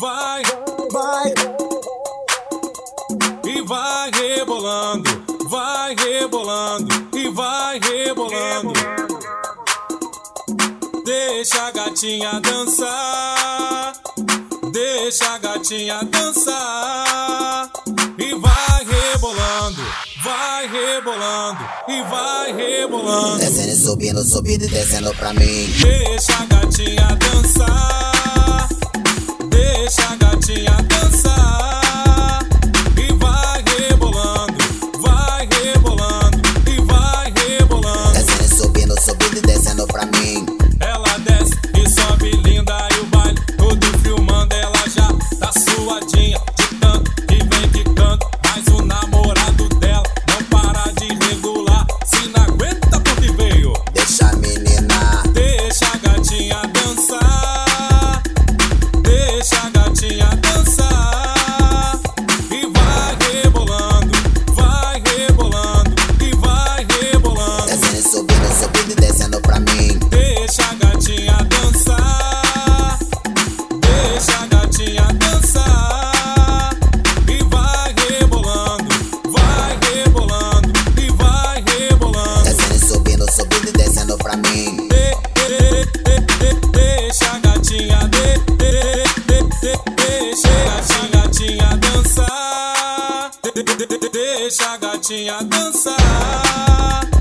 vai, vai. E vai rebolando, vai rebolando e vai rebolando. Deixa a gatinha dançar, deixa a gatinha dançar. E vai rebolando, vai rebolando e vai rebolando. Descendo e subindo, subindo e descendo pra mim. Deixa a gatinha dançar. Deixa a gatinha dançar.